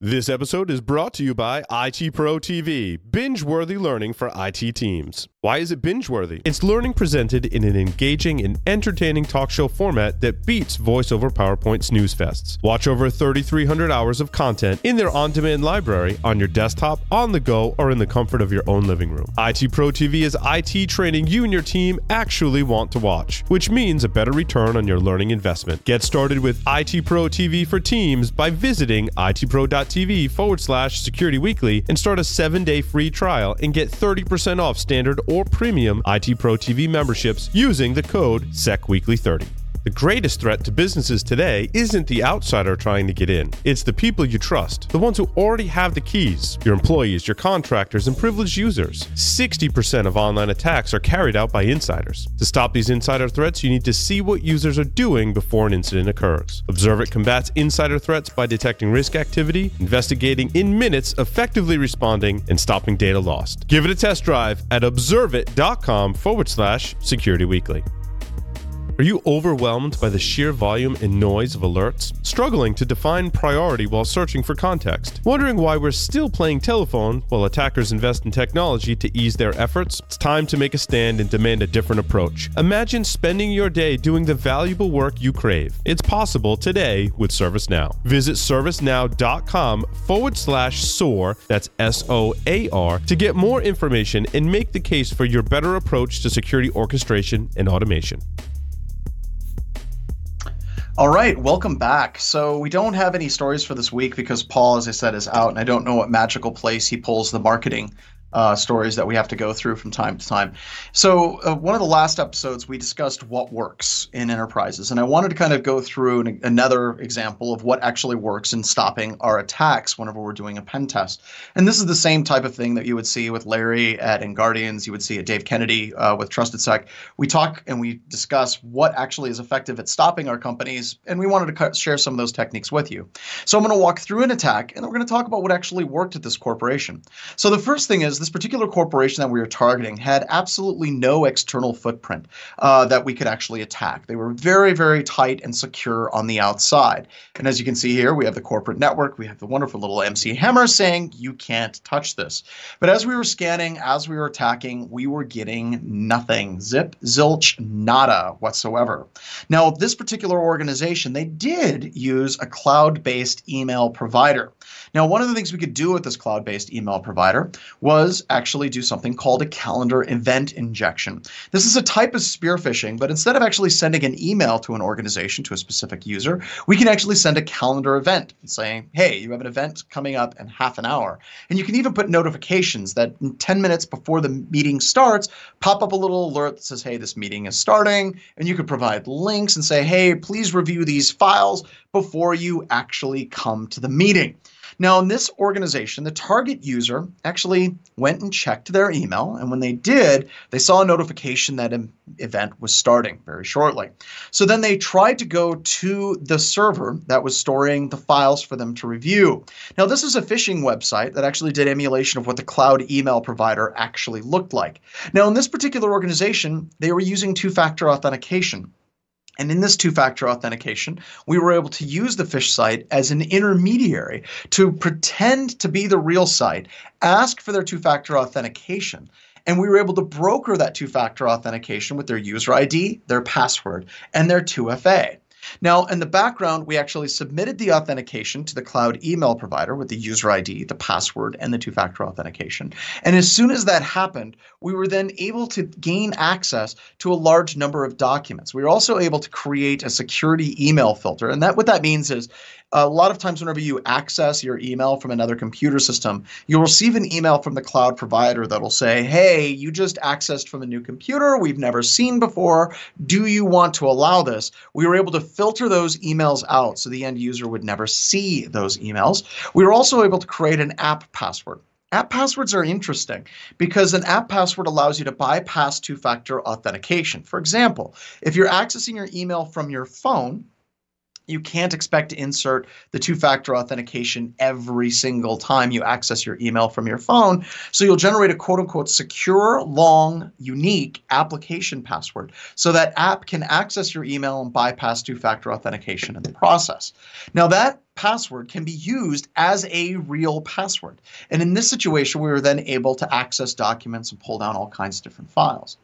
This episode is brought to you by IT Pro TV, binge worthy learning for IT teams. Why is it binge worthy? It's learning presented in an engaging and entertaining talk show format that beats voice over PowerPoint snooze fests. Watch over 3,300 hours of content in their on demand library on your desktop, on the go, or in the comfort of your own living room. IT Pro TV is IT training you and your team actually want to watch, which means a better return on your learning investment. Get started with IT Pro TV for teams by visiting itpro.tv TV forward slash security weekly and start a seven day free trial and get 30% off standard or premium IT Pro TV memberships using the code SECWeekly30. The greatest threat to businesses today isn't the outsider trying to get in. It's the people you trust, the ones who already have the keys your employees, your contractors, and privileged users. 60% of online attacks are carried out by insiders. To stop these insider threats, you need to see what users are doing before an incident occurs. ObserveIT combats insider threats by detecting risk activity, investigating in minutes, effectively responding, and stopping data lost. Give it a test drive at observeit.com forward slash security weekly. Are you overwhelmed by the sheer volume and noise of alerts? Struggling to define priority while searching for context? Wondering why we're still playing telephone while attackers invest in technology to ease their efforts? It's time to make a stand and demand a different approach. Imagine spending your day doing the valuable work you crave. It's possible today with ServiceNow. Visit servicenow.com forward slash SOAR, that's S O A R, to get more information and make the case for your better approach to security orchestration and automation. All right, welcome back. So we don't have any stories for this week because Paul, as I said, is out, and I don't know what magical place he pulls the marketing uh, stories that we have to go through from time to time. So, uh, one of the last episodes, we discussed what works in enterprises. And I wanted to kind of go through an, another example of what actually works in stopping our attacks whenever we're doing a pen test. And this is the same type of thing that you would see with Larry at Guardians, you would see at Dave Kennedy uh, with Trusted Sec. We talk and we discuss what actually is effective at stopping our companies. And we wanted to share some of those techniques with you. So, I'm going to walk through an attack and we're going to talk about what actually worked at this corporation. So, the first thing is this particular corporation that we were targeting had absolutely no external footprint uh, that we could actually attack. They were very, very tight and secure on the outside. And as you can see here, we have the corporate network. We have the wonderful little MC Hammer saying, you can't touch this. But as we were scanning, as we were attacking, we were getting nothing. Zip, zilch, nada whatsoever. Now, this particular organization, they did use a cloud-based email provider. Now, one of the things we could do with this cloud-based email provider was actually do something called a calendar event injection. This is a type of spear phishing, but instead of actually sending an email to an organization, to a specific user, we can actually send a calendar event saying, hey, you have an event coming up in half an hour. And you can even put notifications that 10 minutes before the meeting starts, pop up a little alert that says, hey, this meeting is starting. And you could provide links and say, hey, please review these files before you actually come to the meeting. Now, in this organization, the target user actually went and checked their email, and when they did, they saw a notification that an event was starting very shortly. So then they tried to go to the server that was storing the files for them to review. Now, this is a phishing website that actually did emulation of what the cloud email provider actually looked like. Now, in this particular organization, they were using two factor authentication. And in this two factor authentication, we were able to use the fish site as an intermediary to pretend to be the real site, ask for their two factor authentication. And we were able to broker that two factor authentication with their user ID, their password, and their 2FA. Now, in the background, we actually submitted the authentication to the cloud email provider with the user ID, the password, and the two factor authentication. And as soon as that happened, we were then able to gain access to a large number of documents. We were also able to create a security email filter. And that what that means is a lot of times whenever you access your email from another computer system, you'll receive an email from the cloud provider that'll say, hey, you just accessed from a new computer we've never seen before. Do you want to allow this? We were able to filter those emails out so the end user would never see those emails. We were also able to create an app password. App passwords are interesting because an app password allows you to bypass two factor authentication. For example, if you're accessing your email from your phone, you can't expect to insert the two factor authentication every single time you access your email from your phone. So you'll generate a quote unquote secure, long, unique application password so that app can access your email and bypass two factor authentication in the process. Now, that password can be used as a real password. And in this situation, we were then able to access documents and pull down all kinds of different files.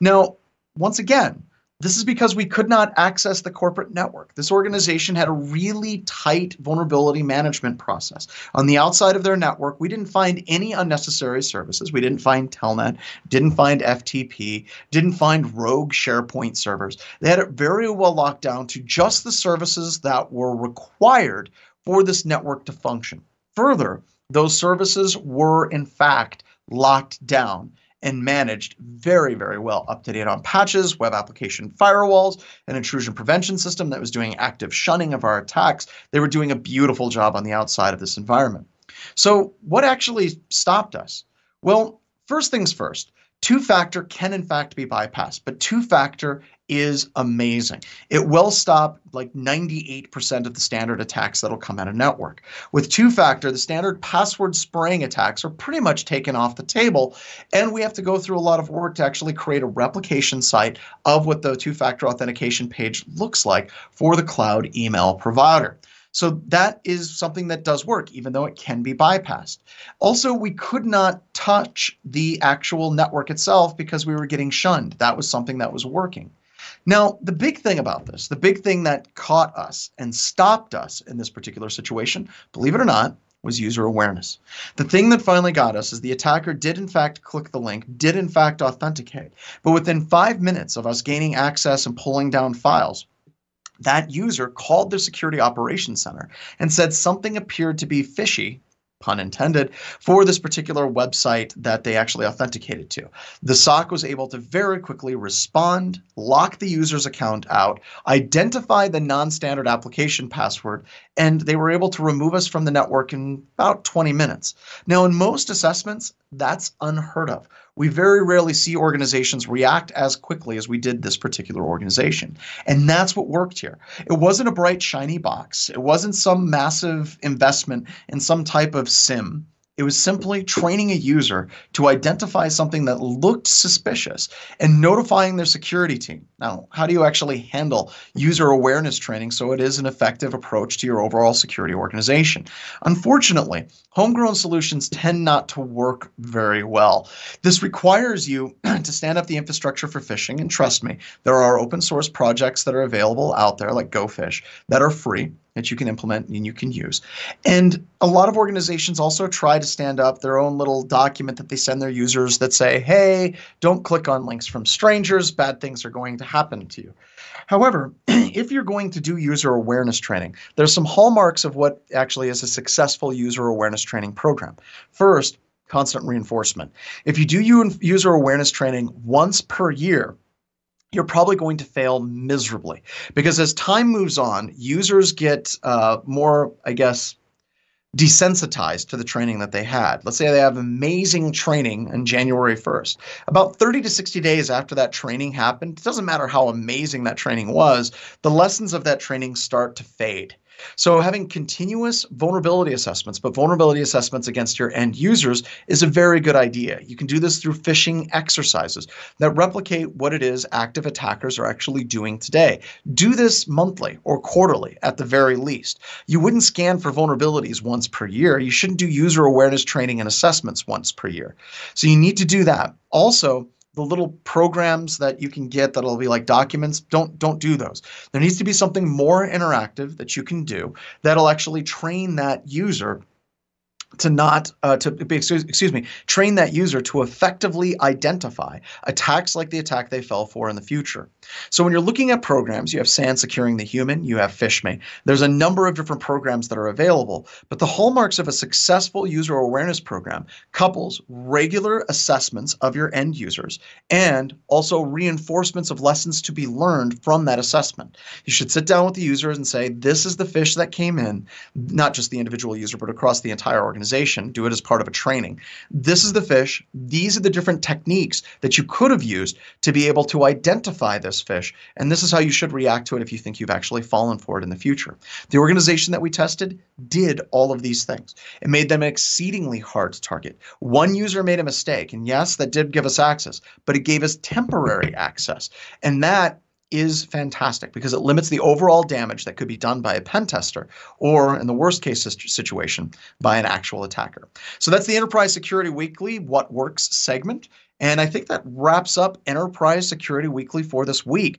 Now, once again, this is because we could not access the corporate network. This organization had a really tight vulnerability management process. On the outside of their network, we didn't find any unnecessary services. We didn't find Telnet, didn't find FTP, didn't find rogue SharePoint servers. They had it very well locked down to just the services that were required for this network to function. Further, those services were in fact locked down and managed very, very well, up to date on patches, web application firewalls, an intrusion prevention system that was doing active shunning of our attacks. They were doing a beautiful job on the outside of this environment. So, what actually stopped us? Well, first things first, two factor can in fact be bypassed, but two factor is amazing. It will stop like 98% of the standard attacks that'll come out of network. With two factor, the standard password spraying attacks are pretty much taken off the table. And we have to go through a lot of work to actually create a replication site of what the two factor authentication page looks like for the cloud email provider. So that is something that does work, even though it can be bypassed. Also, we could not touch the actual network itself because we were getting shunned. That was something that was working. Now, the big thing about this, the big thing that caught us and stopped us in this particular situation, believe it or not, was user awareness. The thing that finally got us is the attacker did in fact click the link, did in fact authenticate. But within five minutes of us gaining access and pulling down files, that user called their security operations center and said something appeared to be fishy pun intended, for this particular website that they actually authenticated to. The SOC was able to very quickly respond, lock the user's account out, identify the non standard application password, and they were able to remove us from the network in about 20 minutes. Now, in most assessments, that's unheard of. We very rarely see organizations react as quickly as we did this particular organization. And that's what worked here. It wasn't a bright, shiny box, it wasn't some massive investment in some type of SIEM. It was simply training a user to identify something that looked suspicious and notifying their security team. Now, how do you actually handle user awareness training so it is an effective approach to your overall security organization? Unfortunately, homegrown solutions tend not to work very well. This requires you to stand up the infrastructure for phishing, and trust me, there are open source projects that are available out there like GoPhish, that are free that you can implement and you can use. And a lot of organizations also try to stand up their own little document that they send their users that say, hey, don't click on links from strangers, bad things are going to happen to you. However, if you're going to do user awareness training, there's some hallmarks of what actually is a successful user awareness training program. First, constant reinforcement. If you do user awareness training once per year, you're probably going to fail miserably because as time moves on, users get uh, more, I guess, desensitized to the training that they had. Let's say they have amazing training on January 1st. About 30 to 60 days after that training happened, it doesn't matter how amazing that training was, the lessons of that training start to fade. So having continuous vulnerability assessments, but vulnerability assessments against your end users is a very good idea. You can do this through phishing exercises that replicate what it is active attackers are actually doing today. Do this monthly or quarterly at the very least. You wouldn't scan for vulnerabilities once per year. You shouldn't do user awareness training and assessments once per year. So you need to do that. Also, the little programs that you can get that'll be like documents don't don't do those. There needs to be something more interactive that you can do that'll actually train that user to not uh, to excuse, excuse me train that user to effectively identify attacks like the attack they fell for in the future. So when you're looking at programs you have SANS securing the human you have phishme there's a number of different programs that are available but the hallmarks of a successful user awareness program couples regular assessments of your end users and also reinforcements of lessons to be learned from that assessment. You should sit down with the users and say this is the fish that came in not just the individual user but across the entire organization organization, do it as part of a training. This is the fish. These are the different techniques that you could have used to be able to identify this fish. And this is how you should react to it if you think you've actually fallen for it in the future. The organization that we tested did all of these things. It made them exceedingly hard to target. One user made a mistake, and yes, that did give us access, but it gave us temporary access. And that is fantastic because it limits the overall damage that could be done by a pen tester or in the worst case situation by an actual attacker. So that's the Enterprise Security Weekly What Works segment. And I think that wraps up Enterprise Security Weekly for this week.